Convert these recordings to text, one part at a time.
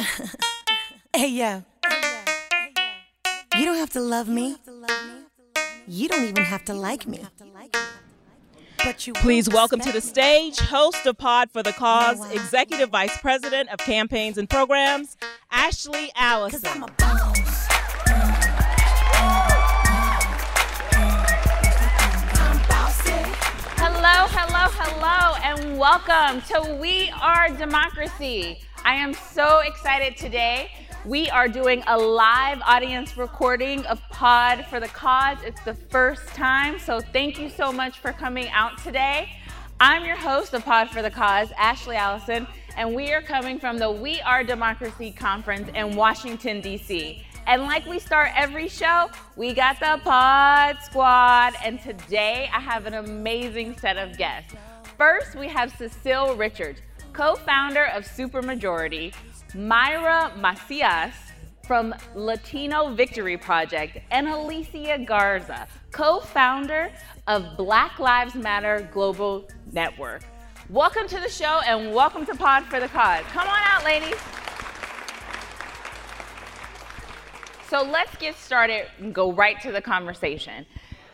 Hey, yo. You don't have to love me. You don't even have to like me. But you Please welcome to the stage, host of Pod for the Cause, why? Executive Vice President of Campaigns and Programs, Ashley Allison. I'm a boss. Hello, hello, hello, and welcome to We Are Democracy. I am so excited today. We are doing a live audience recording of Pod for the Cause. It's the first time, so thank you so much for coming out today. I'm your host of Pod for the Cause, Ashley Allison, and we are coming from the We Are Democracy conference in Washington, D.C. And like we start every show, we got the Pod Squad, and today I have an amazing set of guests. First, we have Cecile Richards, co founder of Supermajority, Mayra Macias from Latino Victory Project, and Alicia Garza, co founder of Black Lives Matter Global Network. Welcome to the show and welcome to Pod for the Cause. Come on out, ladies. So let's get started and go right to the conversation.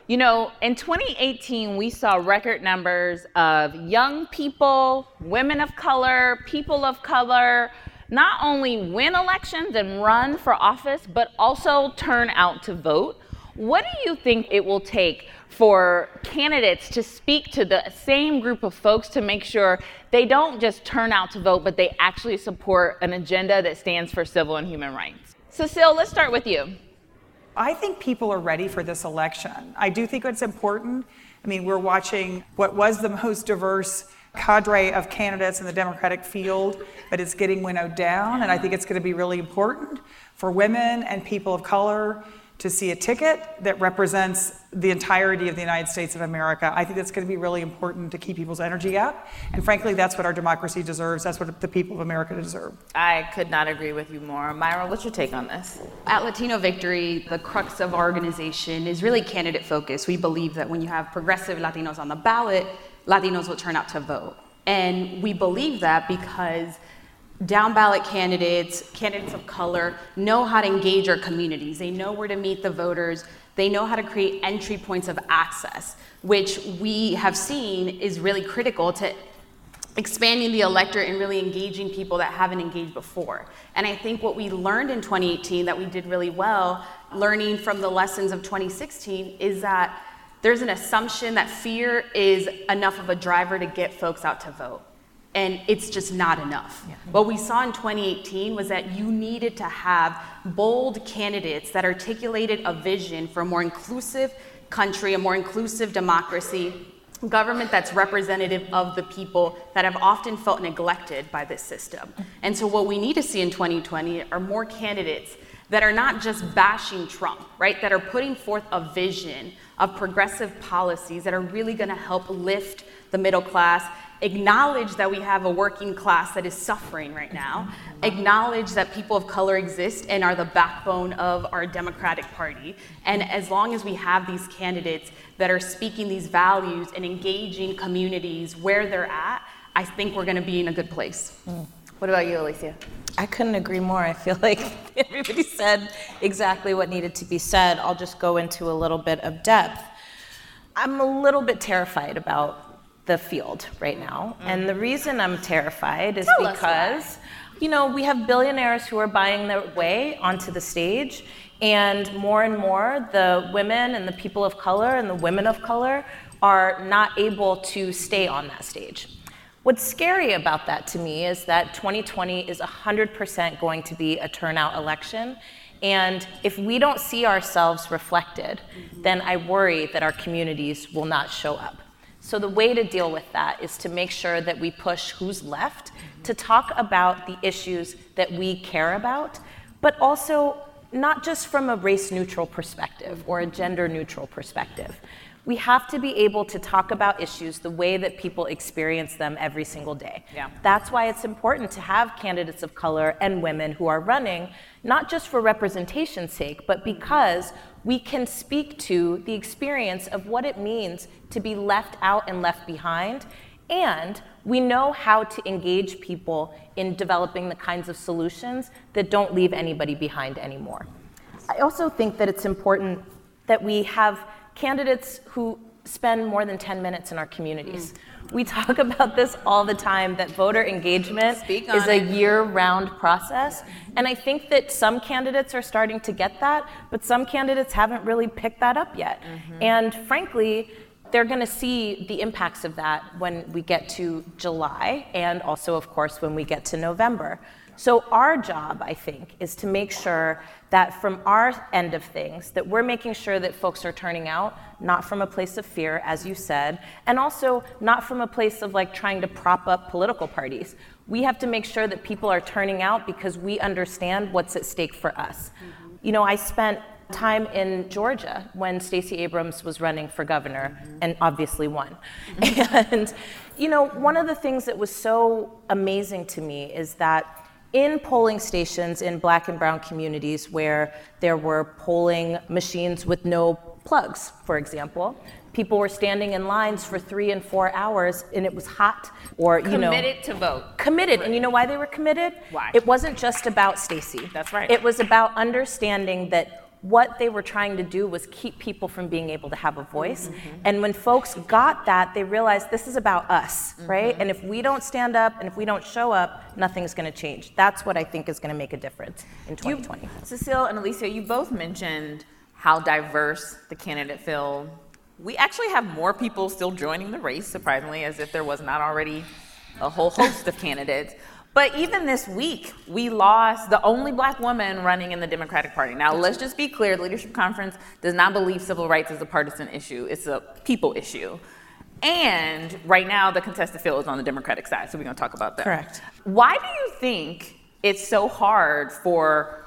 You know, in 2018, we saw record numbers of young people, women of color, people of color, not only win elections and run for office, but also turn out to vote. What do you think it will take for candidates to speak to the same group of folks to make sure they don't just turn out to vote, but they actually support an agenda that stands for civil and human rights? Cecile, let's start with you. I think people are ready for this election. I do think it's important. I mean, we're watching what was the most diverse cadre of candidates in the Democratic field, but it's getting winnowed down. And I think it's going to be really important for women and people of color to see a ticket that represents the entirety of the United States of America. I think that's going to be really important to keep people's energy up. And frankly, that's what our democracy deserves. That's what the people of America deserve. I could not agree with you more. Mayra, what's your take on this? At Latino Victory, the crux of our organization is really candidate focused. We believe that when you have progressive Latinos on the ballot, Latinos will turn out to vote. And we believe that because down ballot candidates, candidates of color, know how to engage our communities. They know where to meet the voters. They know how to create entry points of access, which we have seen is really critical to expanding the electorate and really engaging people that haven't engaged before. And I think what we learned in 2018 that we did really well, learning from the lessons of 2016, is that there's an assumption that fear is enough of a driver to get folks out to vote. And it's just not enough. What we saw in 2018 was that you needed to have bold candidates that articulated a vision for a more inclusive country, a more inclusive democracy, government that's representative of the people that have often felt neglected by this system. And so, what we need to see in 2020 are more candidates that are not just bashing Trump, right? That are putting forth a vision of progressive policies that are really gonna help lift the middle class. Acknowledge that we have a working class that is suffering right now. Acknowledge that people of color exist and are the backbone of our Democratic Party. And as long as we have these candidates that are speaking these values and engaging communities where they're at, I think we're gonna be in a good place. What about you, Alicia? I couldn't agree more. I feel like everybody said exactly what needed to be said. I'll just go into a little bit of depth. I'm a little bit terrified about the field right now. And the mm-hmm. reason I'm terrified is Tell because, you know, we have billionaires who are buying their way onto the stage. And more and more, the women and the people of color and the women of color are not able to stay on that stage. What's scary about that to me is that 2020 is 100% going to be a turnout election. And if we don't see ourselves reflected, mm-hmm. then I worry that our communities will not show up. So, the way to deal with that is to make sure that we push who's left to talk about the issues that we care about, but also not just from a race neutral perspective or a gender neutral perspective. We have to be able to talk about issues the way that people experience them every single day. Yeah. That's why it's important to have candidates of color and women who are running, not just for representation's sake, but because we can speak to the experience of what it means to be left out and left behind. And we know how to engage people in developing the kinds of solutions that don't leave anybody behind anymore. I also think that it's important that we have candidates who spend more than 10 minutes in our communities. Mm. We talk about this all the time that voter engagement is a year round process. And I think that some candidates are starting to get that, but some candidates haven't really picked that up yet. Mm-hmm. And frankly, they're going to see the impacts of that when we get to July and also, of course, when we get to November. So our job, I think, is to make sure that from our end of things, that we're making sure that folks are turning out, not from a place of fear, as you said, and also not from a place of like trying to prop up political parties. We have to make sure that people are turning out because we understand what's at stake for us. Mm-hmm. You know, I spent time in Georgia when Stacey Abrams was running for governor mm-hmm. and obviously won. Mm-hmm. and you know, one of the things that was so amazing to me is that in polling stations in black and brown communities where there were polling machines with no plugs, for example, people were standing in lines for three and four hours and it was hot or you committed know committed to vote. Committed. Right. and you know why they were committed? Why? It wasn't just about stacey. That's right. It was about understanding that what they were trying to do was keep people from being able to have a voice. Mm-hmm. And when folks got that, they realized this is about us, mm-hmm. right? And if we don't stand up and if we don't show up, nothing's going to change. That's what I think is going to make a difference in 2020. You, Cecile and Alicia, you both mentioned how diverse the candidate field. We actually have more people still joining the race, surprisingly, as if there was not already a whole host of candidates. But even this week, we lost the only black woman running in the Democratic Party. Now, let's just be clear the Leadership Conference does not believe civil rights is a partisan issue, it's a people issue. And right now, the contested field is on the Democratic side, so we're going to talk about that. Correct. Why do you think it's so hard for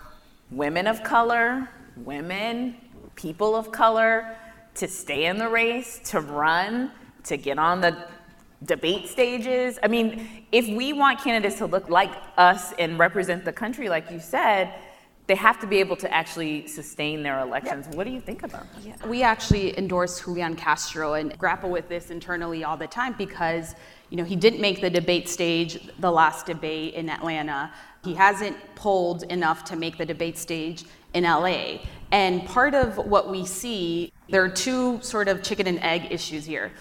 women of color, women, people of color to stay in the race, to run, to get on the debate stages. I mean, if we want candidates to look like us and represent the country, like you said, they have to be able to actually sustain their elections. What do you think about that? Yeah, we actually endorse Julian Castro and grapple with this internally all the time because you know he didn't make the debate stage the last debate in Atlanta. He hasn't polled enough to make the debate stage in LA. And part of what we see, there are two sort of chicken and egg issues here.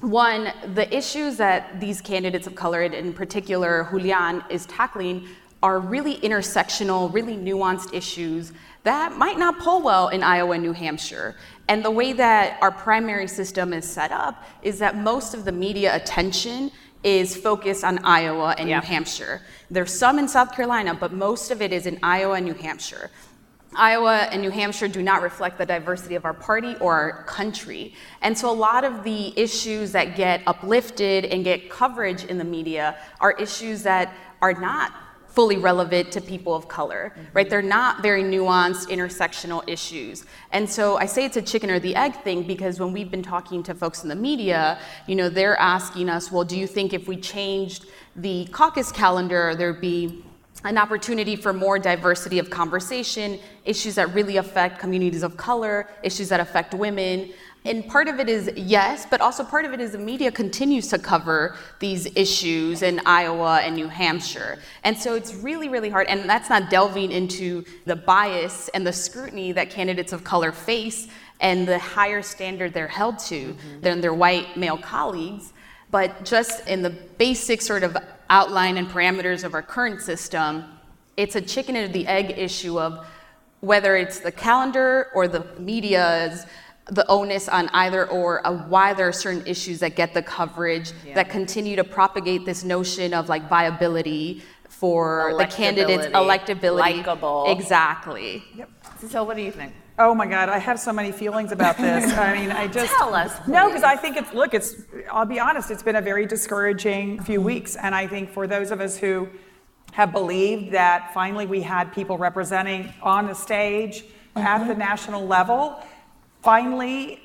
One, the issues that these candidates of color, and in particular Julian, is tackling are really intersectional, really nuanced issues that might not poll well in Iowa and New Hampshire. And the way that our primary system is set up is that most of the media attention is focused on Iowa and yeah. New Hampshire. There's some in South Carolina, but most of it is in Iowa and New Hampshire. Iowa and New Hampshire do not reflect the diversity of our party or our country. And so a lot of the issues that get uplifted and get coverage in the media are issues that are not fully relevant to people of color, mm-hmm. right? They're not very nuanced, intersectional issues. And so I say it's a chicken or the egg thing because when we've been talking to folks in the media, you know, they're asking us, well, do you think if we changed the caucus calendar, there'd be an opportunity for more diversity of conversation, issues that really affect communities of color, issues that affect women. And part of it is yes, but also part of it is the media continues to cover these issues in Iowa and New Hampshire. And so it's really, really hard. And that's not delving into the bias and the scrutiny that candidates of color face and the higher standard they're held to mm-hmm. than their white male colleagues. But just in the basic sort of outline and parameters of our current system, it's a chicken and the egg issue of whether it's the calendar or the media's the onus on either or of why there are certain issues that get the coverage yeah. that continue to propagate this notion of like viability for the candidates electability. Likable. Exactly. Yep. So what do you think Oh my God, I have so many feelings about this. I mean, I just tell us. Please. No, because I think it's look, it's. I'll be honest, it's been a very discouraging few weeks, and I think for those of us who have believed that finally we had people representing on the stage mm-hmm. at the national level, finally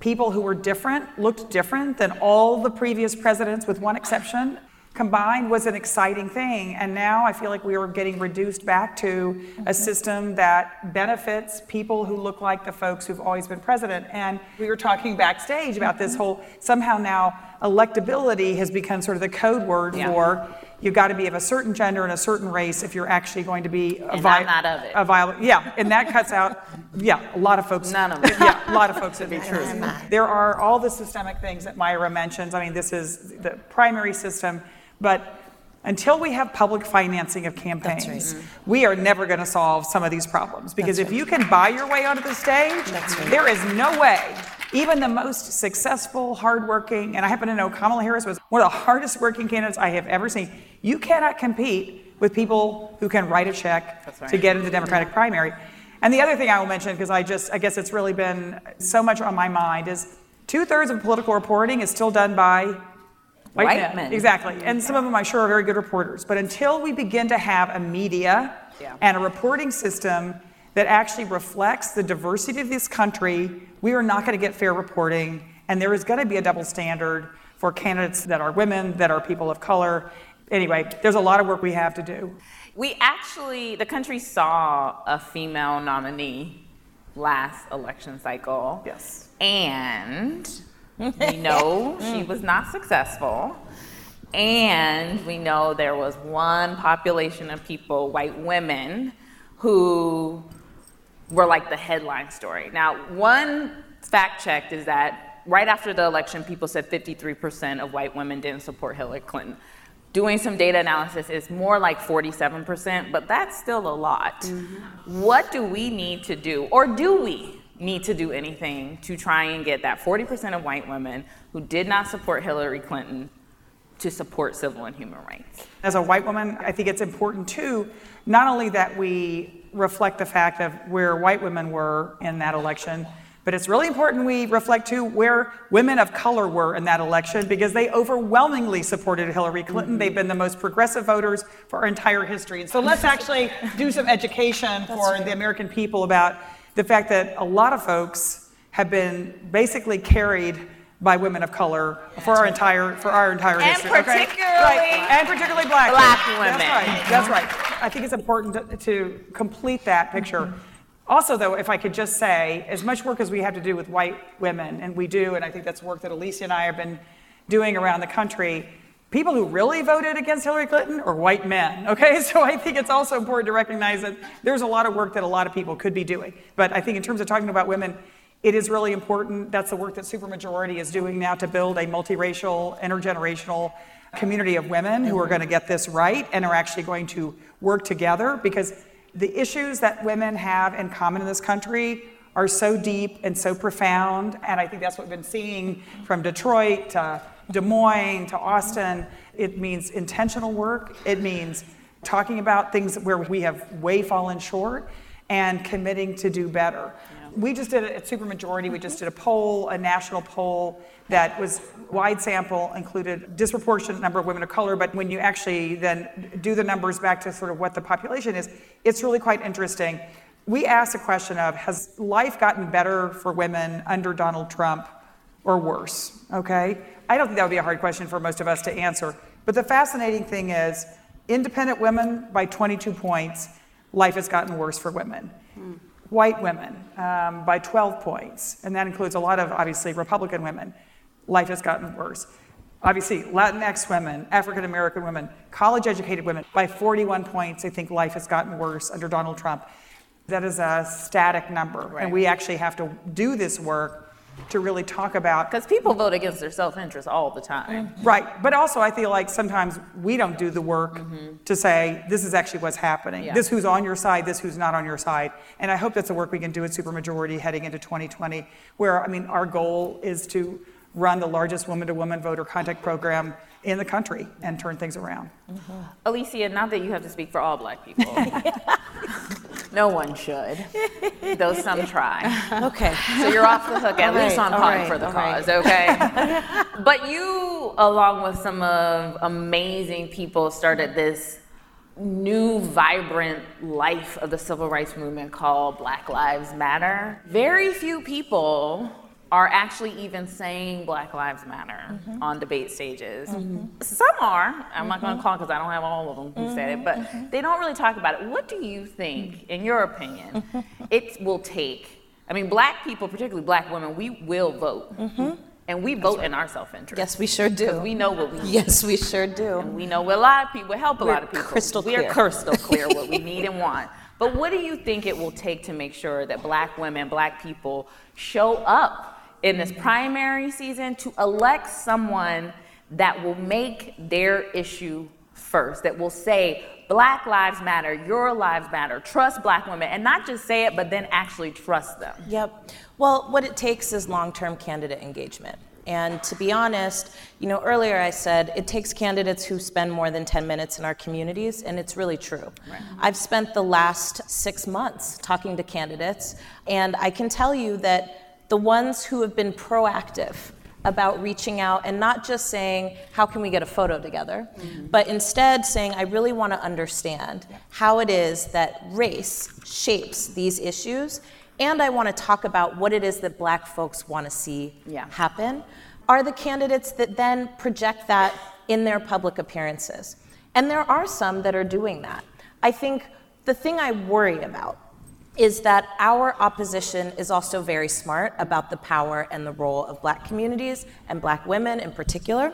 people who were different looked different than all the previous presidents, with one exception. Combined was an exciting thing. And now I feel like we are getting reduced back to a mm-hmm. system that benefits people who look like the folks who've always been president. And we were talking backstage about this mm-hmm. whole somehow now electability has become sort of the code word Yeah. for you've got to be of a certain gender and a certain race if you're actually going to be a And I'm not of it. A violent, yeah, and that cuts out, yeah, a lot of folks. None of it. Yeah, a lot of folks would be true. There are all the systemic things that Mayra mentions. I mean, this is the primary system, but until we have public financing of campaigns, we are never going to solve some of these problems. Because if you can buy your way onto the stage, there is no way. Even the most successful, hardworking, and I happen to know Kamala Harris was one of the hardest working candidates I have ever seen. You cannot compete with people who can write a check to get into the Democratic primary. And the other thing I will mention, because I just, I guess it's really been so much on my mind, is two thirds of political reporting is still done by white, White men. men. Exactly. Mm-hmm. And some of them, I'm sure, are very good reporters. But until we begin to have a media and a reporting system that actually reflects the diversity of this country, we are not going to get fair reporting. And there is going to be a double standard for candidates that are women, that are people of color. Anyway, there's a lot of work we have to do. We actually, the country saw a female nominee last election cycle. Yes. And we know she was not successful. And we know there was one population of people, white women, who were like the headline story. Now, one fact checked is that right after the election, people said 53% of white women didn't support Hillary Clinton. Doing some data analysis is more like 47%, but that's still a lot. Mm-hmm. What do we need to do, or do we need to do anything to try and get that 40% of white women who did not support Hillary Clinton to support civil and human rights? As a white woman, I think it's important too, not only that we reflect the fact of where white women were in that election, but it's really important we reflect too where women of color were in that election because they overwhelmingly supported Hillary Clinton. Mm-hmm. They've been the most progressive voters for our entire history. And so let's actually do some education for the American people about the fact that a lot of folks have been basically carried by women of color for our entire for our entire And history. okay? particularly Right. and particularly black black women. women. That's right. That's right. I think it's important to, to complete that picture. Also, though, if I could just say, as much work as we have to do with white women, and we do, and I think that's work that Alicia and I have been doing around the country, people who really voted against Hillary Clinton are white men, okay? So I think it's also important to recognize that there's a lot of work that a lot of people could be doing. But I think in terms of talking about women, it is really important. That's the work that Supermajority is doing now to build a multiracial, intergenerational community of women who are going to get this right and are actually going to work together because the issues that women have in common in this country are so deep and so profound. And I think that's what we've been seeing from Detroit to Des Moines to Austin. It means intentional work, it means talking about things where we have way fallen short and committing to do better. We just did it at Supermajority, we just did a poll, a national poll that was wide sample, included disproportionate number of women of color, but when you actually then do the numbers back to sort of what the population is, it's really quite interesting. We asked a question of, has life gotten better for women under Donald Trump or worse? Okay? I don't think that would be a hard question for most of us to answer. But the fascinating thing is, independent women by 22 points, life has gotten worse for women. White women um, by 12 points, and that includes a lot of obviously Republican women, life has gotten worse. Obviously, Latinx women, African American women, college educated women, by 41 points, I think life has gotten worse under Donald Trump. That is a static number, and we actually have to do this work to really talk about Because people vote against their self interest all the time. Right, but also I feel like sometimes we don't do the work mm-hmm. to say this is actually what's happening. Yeah. This who's on your side, this who's not on your side. And I hope that's the work we can do at Supermajority heading into 2020, where I mean our goal is to run the largest woman-to-woman voter contact program in the country and turn things around. Mm-hmm. Alicia, not that you have to speak for all black people. no one should, though some try. Okay. So you're off the hook, at All least right, on right, for the right. cause, okay? but you, along with some of amazing people, started this new, vibrant life of the civil rights movement called Black Lives Matter. Very few people are actually even saying Black Lives Matter Mm-hmm. on debate stages. Some are. I'm not going to call because I don't have all of them who said it, but Mm-hmm. they don't really talk about it. What do you think, in your opinion, it will take? I mean, black people, particularly black women, we will vote. And we vote in our self interest. Mm-hmm. Yes, we sure do. We know what we need. Yes, we sure do. And we know what a lot of people help a We're lot of people. crystal we are crystal clear what we need and want. But what do you think it will take to make sure that black women, black people show up in this primary season to elect someone that will make their issue first, that will say, Black lives matter, your lives matter, trust black women, and not just say it, but then actually trust them. Yep. Well, what it takes is long term candidate engagement. And to be honest, you know, earlier I said it takes candidates who spend more than 10 minutes in our communities, and it's really true. Right. I've spent the last six months talking to candidates, and I can tell you that the ones who have been proactive about reaching out and not just saying, how can we get a photo together, mm-hmm. but instead saying, I really want to understand how it is that race shapes these issues, and I want to talk about what it is that black folks want to see Yeah. happen, are the candidates that then project that in their public appearances. And there are some that are doing that. I think the thing I worry about is that our opposition is also very smart about the power and the role of black communities and black women in particular.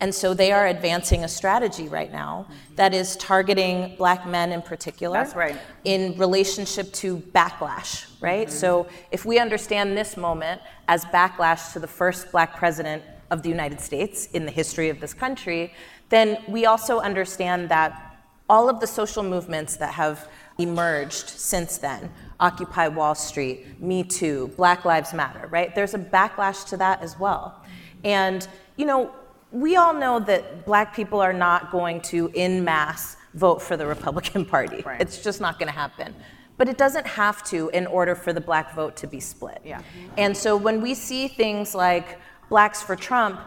And so they are advancing a strategy right now that is targeting black men in particular. That's right. In relationship to backlash, right? Mm-hmm. So if we understand this moment as backlash to the first black president of the United States in the history of this country, then we also understand that all of the social movements that have emerged since then Occupy Wall Street, Me Too, Black Lives Matter, right? There's a backlash to that as well. And, you know, we all know that black people are not going to, in mass, vote for the Republican Party. Right. It's just not going to happen. But it doesn't have to in order for the black vote to be split. Yeah. And so when we see things like Blacks for Trump,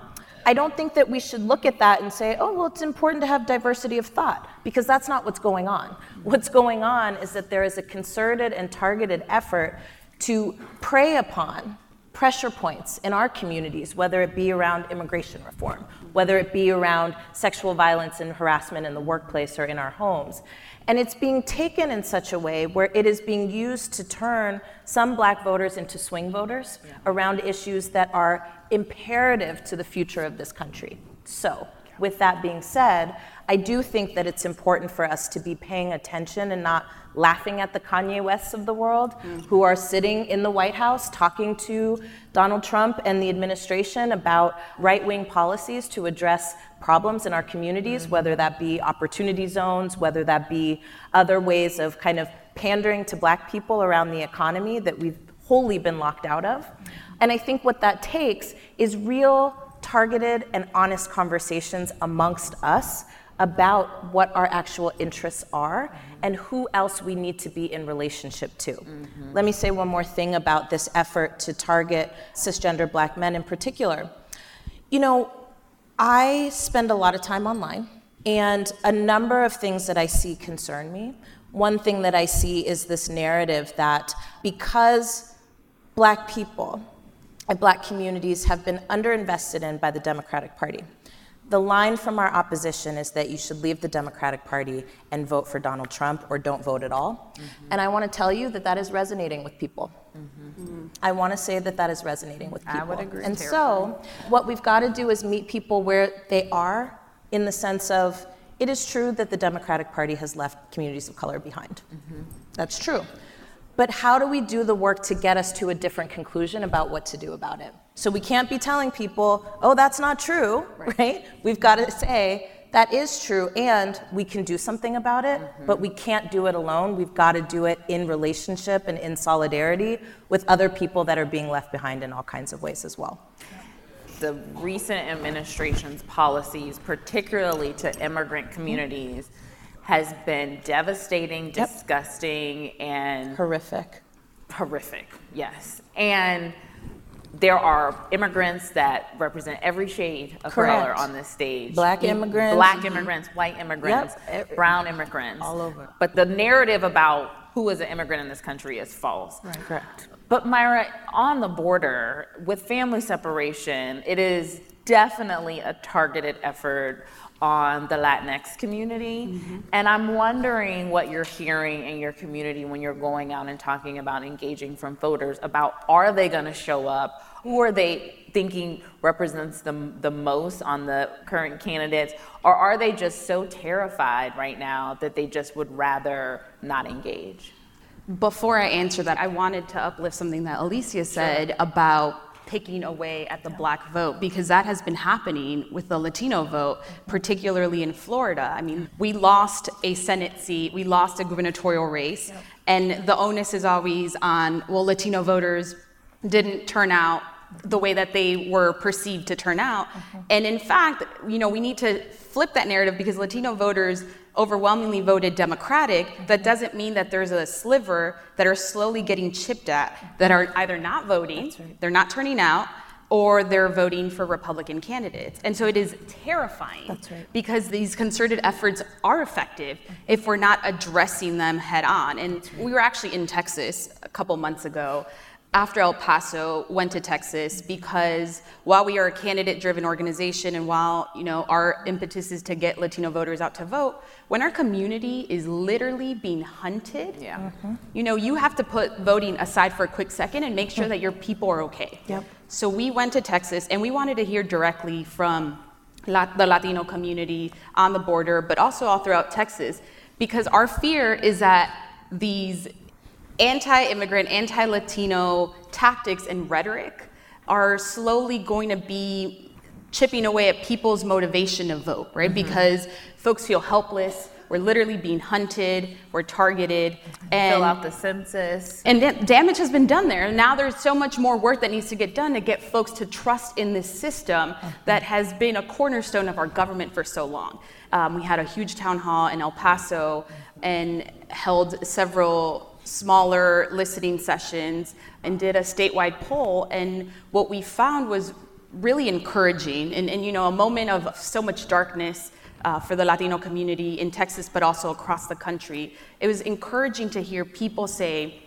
I don't think that we should look at that and say, oh, well, it's important to have diversity of thought, because that's not what's going on. What's going on is that there is a concerted and targeted effort to prey upon pressure points in our communities, whether it be around immigration reform, whether it be around sexual violence and harassment in the workplace or in our homes. And it's being taken in such a way where it is being used to turn some black voters into swing voters around issues that are imperative to the future of this country. So, with that being said, I do think that it's important for us to be paying attention and not laughing at the Kanye Wests of the world who are sitting in the White House talking to Donald Trump and the administration about right wing policies to address problems in our communities, whether that be opportunity zones, whether that be other ways of kind of pandering to black people around the economy that we've wholly been locked out of. And I think what that takes is real targeted and honest conversations amongst us about what our actual interests are and who else we need to be in relationship to. Mm-hmm. Let me say one more thing about this effort to target cisgender black men in particular. You know, I spend a lot of time online, and a number of things that I see concern me. One thing that I see is this narrative that because black people and black communities have been underinvested in by the Democratic Party, the line from our opposition is that you should leave the Democratic Party and vote for Donald Trump or don't vote at all. Mm-hmm. And I want to tell you that that is resonating with people. Mm-hmm. I want to say that that is resonating with people. I would agree, And so, what we've got to do is meet people where they are in the sense of it is true that the Democratic Party has left communities of color behind. Mm-hmm. That's true. But how do we do the work to get us to a different conclusion about what to do about it? So we can't be telling people, oh, that's not true, right? We've got to say, that is true, and we can do something about it, mm-hmm. but we can't do it alone. We've got to do it in relationship and in solidarity with other people that are being left behind in all kinds of ways as well. the recent administration's policies, particularly to immigrant communities, has been devastating, disgusting, and Horrific. horrific. Yes. And there are immigrants that represent every shade of Correct. color on this stage. Black immigrants. Black mm-hmm. immigrants, white immigrants, Yep. brown immigrants. All over. But the narrative about who is an immigrant in this country is false. Correct. But Mayra, on the border with family separation, it is definitely a targeted effort on the Latinx community. Mm-hmm. And I'm wondering what you're hearing in your community when you're going out and talking about engaging from voters about are they going to show up? Who are they thinking represents them the most on the current candidates? Or are they just so terrified right now that they just would rather not engage? Before I answer that, I wanted to uplift something that Alicia said about picking away at the black vote because that has been happening with the Latino vote, particularly in Florida. I mean, we lost a Senate seat, we lost a gubernatorial race, and the onus is always on, well, Latino voters didn't turn out the way that they were perceived to turn out. Mm-hmm. And in fact, you know, we need to flip that narrative because Latino voters overwhelmingly voted Democratic. That doesn't mean that there's a sliver that are slowly getting chipped at that are either not voting, they're not turning out, or they're voting for Republican candidates. And so it is terrifying right. because these concerted efforts are effective if we're not addressing them head on. And we were actually in Texas a couple months ago after El Paso went to Texas because while we are a candidate driven organization and while you know our impetus is to get Latino voters out to vote when our community is literally being hunted Yeah. Mm-hmm. you know you have to put voting aside for a quick second and make sure that your people are okay Yep. so we went to Texas and we wanted to hear directly from La- the Latino community on the border, but also all throughout Texas, because our fear is that these anti immigrant, anti Latino tactics and rhetoric are slowly going to be chipping away at people's motivation to vote, right? Because folks feel helpless. We're literally being hunted, we're targeted, and Fill out the census. and da- damage has been done there. And now there's so much more work that needs to get done to get folks to trust in this system that has been a cornerstone of our government for so long. Um, we had a huge town hall in El Paso and held several smaller listening sessions and did a statewide poll. And what we found was really encouraging and, and you know, a moment of so much darkness uh, for the Latino community in Texas, but also across the country. It was encouraging to hear people say,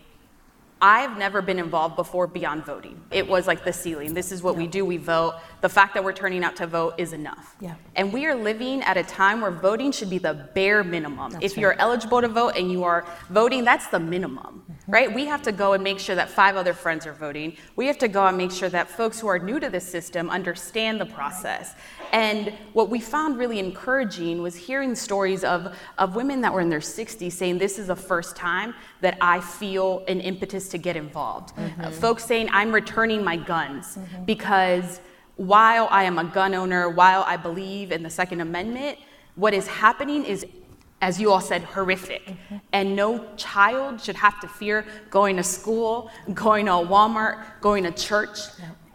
I've never been involved before beyond voting. It was like the ceiling. This is what we do, we vote. The fact that we're turning out to vote is enough. Yeah. And we are living at a time where voting should be the bare minimum. That's if you're eligible to vote and you are voting, that's the minimum, right? We have to go and make sure that five other friends are voting. We have to go and make sure that folks who are new to this system understand the process. And what we found really encouraging was hearing stories of, of women that were in their 60s saying, This is the first time that I feel an impetus to get involved. Uh, folks saying, I'm returning my guns because while I am a gun owner, while I believe in the Second Amendment, what is happening is as you all said, horrific. Mm-hmm. And no child should have to fear going to school, going to a Walmart, going to church,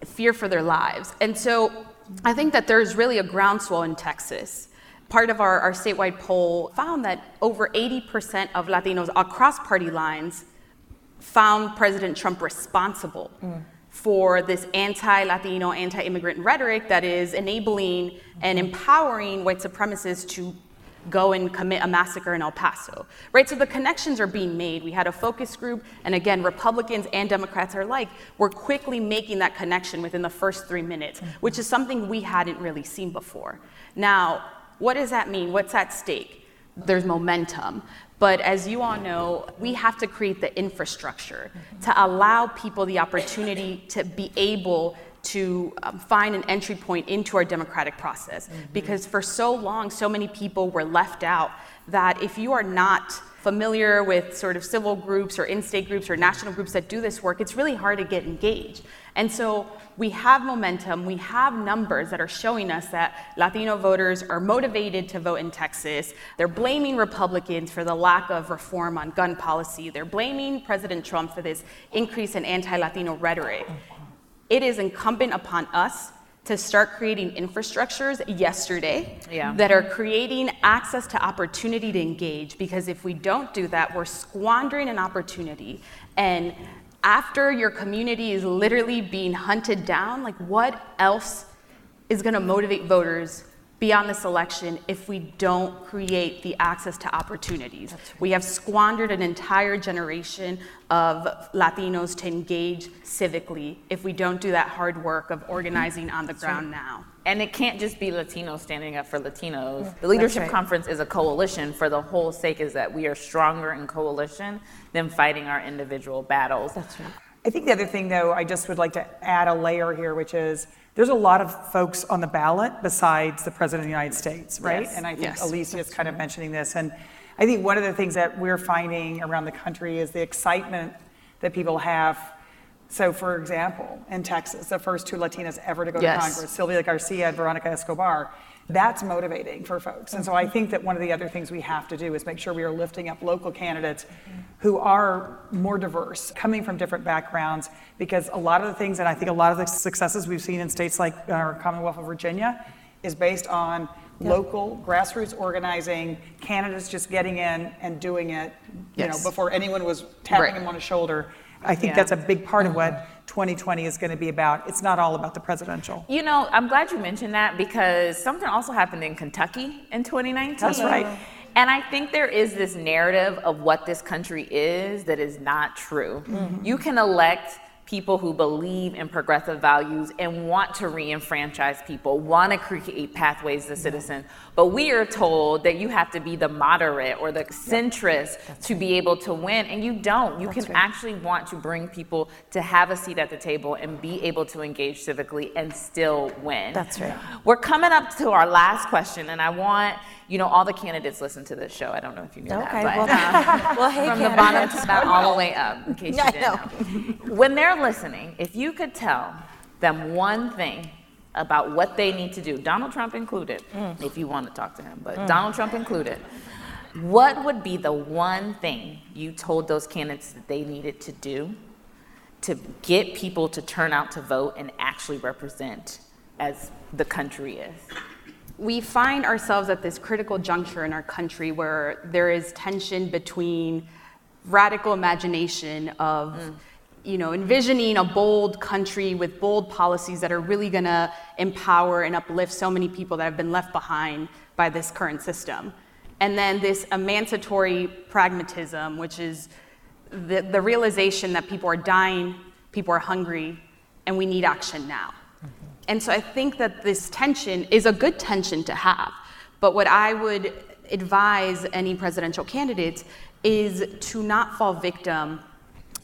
fear for their lives. And so I think that there's really a groundswell in Texas. Part of our, our statewide poll found that over 80% of Latinos across party lines found President Trump responsible mm. for this anti Latino, anti immigrant rhetoric that is enabling and empowering white supremacists to go and commit a massacre in El Paso. Right? So the connections are being made. We had a focus group, and again, Republicans and Democrats are like, we're quickly making that connection within the first three minutes, which is something we hadn't really seen before. Now, what does that mean? What's at stake? There's momentum. But as you all know, we have to create the infrastructure to allow people the opportunity to be able to um, find an entry point into our democratic process. Because for so long, so many people were left out that if you are not familiar with sort of civil groups or in state groups or national groups that do this work, it's really hard to get engaged. And so we have momentum, we have numbers that are showing us that Latino voters are motivated to vote in Texas. They're blaming Republicans for the lack of reform on gun policy, they're blaming President Trump for this increase in anti Latino rhetoric. It is incumbent upon us to start creating infrastructures yesterday Yeah. that are creating access to opportunity to engage because if we don't do that we're squandering an opportunity and after your community is literally being hunted down like what else is going to motivate voters beyond this election if we don't create the access to opportunities. We have squandered an entire generation of Latinos to engage civically if we don't do that hard work of mm-hmm. organizing on the ground now. And it can't just be Latinos standing up for Latinos. The Leadership right. Conference is a coalition for the whole sake is that we are stronger in coalition than fighting our individual battles. That's right. I think the other thing, though, I just would like to add a layer here, which is there's a lot of folks on the ballot besides the President of the United States, right? Yes. And I think Yes. Alicia is kind of mentioning this. And I think one of the things that we're finding around the country is the excitement that people have. So, for example, in Texas, the first two Latinas ever to go Yes. to Congress, Sylvia Garcia and Veronica Escobar, that's motivating for folks. And so I think that one of the other things we have to do is make sure we are lifting up local candidates who are more diverse, coming from different backgrounds, because a lot of the things, and I think a lot of the successes we've seen in states like our Commonwealth of Virginia, is based on local grassroots organizing, candidates just getting in and doing it, you know, before anyone was tapping Right. them on the shoulder. I think Yeah. that's a big part of what uh-huh. 2020 is going to be about. It's not all about the presidential. You know, I'm glad you mentioned that because something also happened in Kentucky in 2019. That's right. And I think there is this narrative of what this country is that is not true. Mm-hmm. You can elect people who believe in progressive values and want to re-enfranchise people, want to create pathways to citizens. But we are told that you have to be the moderate or the centrist to be able to win, and you don't. You can actually want to bring people to have a seat at the table and be able to engage civically and still win. That's right. We're coming up to our last question, and I want you know all the candidates listen to this show. I don't know if you knew Okay, that, well, but um, well, hey, from the bottom to the top, all the way up, in case you didn't know. know. When they're listening, if you could tell them one thing about what they need to do, Donald Trump included, Mm. if you want to talk to him, but Donald Trump included, what would be the one thing you told those candidates that they needed to do to get people to turn out to vote and actually represent as the country is? we find ourselves at this critical juncture in our country where there is tension between radical imagination of you know envisioning a bold country with bold policies that are really going to empower and uplift so many people that have been left behind by this current system. And then this emancipatory pragmatism which is the, the realization that people are dying people are hungry and we need action now. Mm-hmm. And so I think that this tension is a good tension to have. But what I would advise any presidential candidates is to not fall victim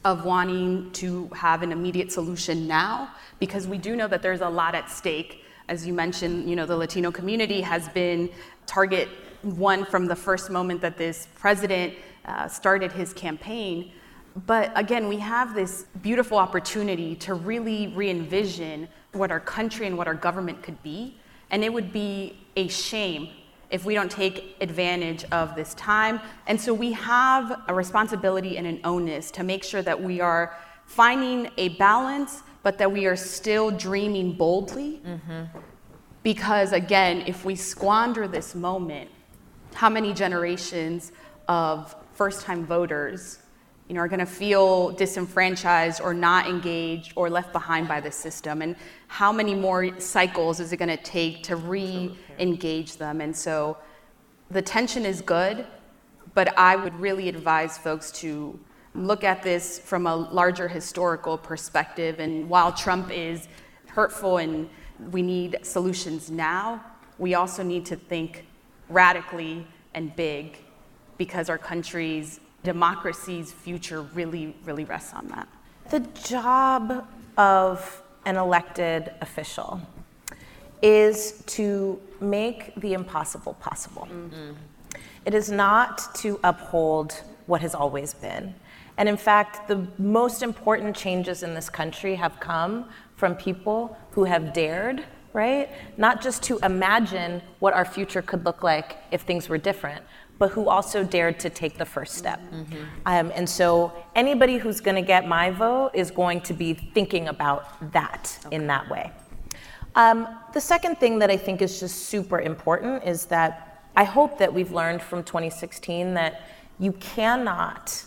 of wanting to have an immediate solution now, because we do know that there's a lot at stake. As you mentioned, you know, the Latino community has been target one from the first moment that this president uh, started his campaign. But again, we have this beautiful opportunity to really re envision what our country and what our government could be. And it would be a shame if we don't take advantage of this time. And so we have a responsibility and an onus to make sure that we are finding a balance, but that we are still dreaming boldly. Mm-hmm. Because again, if we squander this moment, how many generations of first time voters you know, are going to feel disenfranchised or not engaged or left behind by the system? And how many more cycles is it going to take to re engage them? And so the tension is good, but I would really advise folks to look at this from a larger historical perspective. And while Trump is hurtful and we need solutions now, we also need to think radically and big because our country's democracy's future really, really rests on that. The job of an elected official is to make the impossible possible. Mm-hmm. It is not to uphold what has always been. And in fact, the most important changes in this country have come from people who have dared, right? Not just to imagine what our future could look like if things were different, but who also dared to take the first step. Um, and so anybody who's going to get my vote is going to be thinking about that in that way. Um, the second thing that I think is just super important is that I hope that we've learned from 2016 that you cannot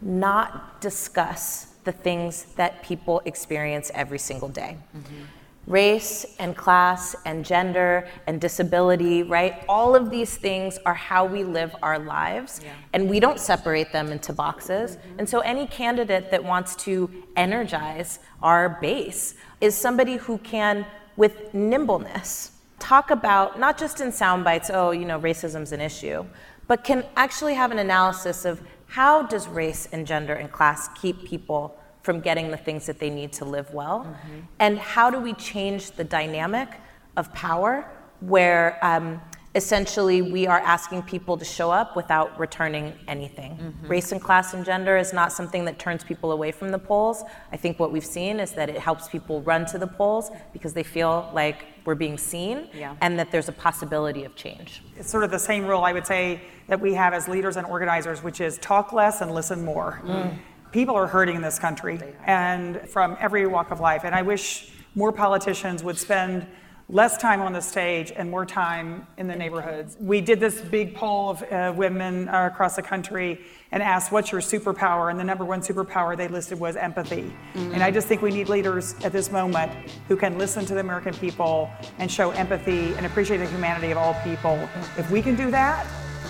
not discuss the things that people experience every single day. Race and class and gender and disability, right? All of these things are how we live our lives, yeah. and we don't separate them into boxes. Mm-hmm. And so, any candidate that wants to energize our base is somebody who can, with nimbleness, talk about not just in sound bites, oh, you know, racism's an issue, but can actually have an analysis of how does race and gender and class keep people from getting the things that they need to live well? Mm-hmm. And how do we change the dynamic of power where um, essentially we are asking people to show up without returning anything. Mm-hmm. Race and class and gender is not something that turns people away from the polls. I think what we've seen is that it helps people run to the polls because they feel like we're being seen yeah. and that there's a possibility of change. It's sort of the same rule I would say that we have as leaders and organizers, which is talk less and listen more. Mm. People are hurting in this country and from every walk of life. And I wish more politicians would spend less time on the stage and more time in the neighborhoods. We did this big poll of uh, women uh, across the country and asked, What's your superpower? And the number one superpower they listed was empathy. Mm-hmm. And I just think we need leaders at this moment who can listen to the American people and show empathy and appreciate the humanity of all people. Mm-hmm. If we can do that,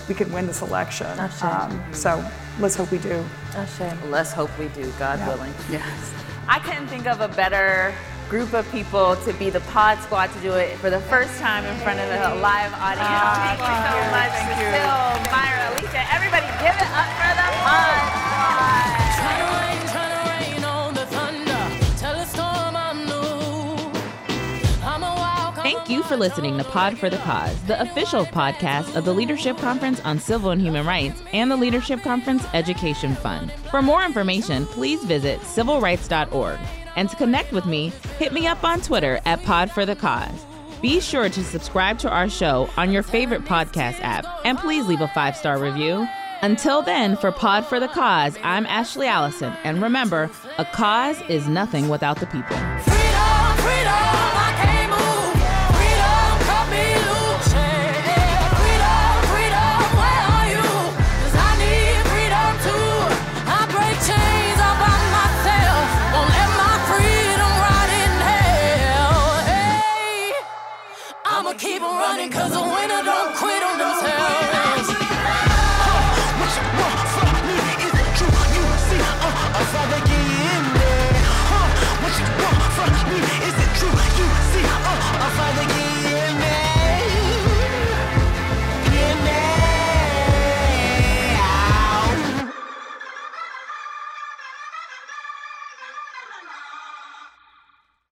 we can win this election. Um, so let's hope we do. Oh, let's hope we do, God yeah. willing. Yes. I couldn't think of a better group of people to be the pod squad to do it for the first time in front of a live audience. Oh, thank you so much, thank Cecile, Mayra, Alicia, everybody give it up for the pod squad. Thank you for listening to Pod for the Cause, the official podcast of the Leadership Conference on Civil and Human Rights and the Leadership Conference Education Fund. For more information, please visit civilrights.org. And to connect with me, hit me up on Twitter at Pod for the Cause. Be sure to subscribe to our show on your favorite podcast app and please leave a five star review. Until then, for Pod for the Cause, I'm Ashley Allison. And remember, a cause is nothing without the people. running cause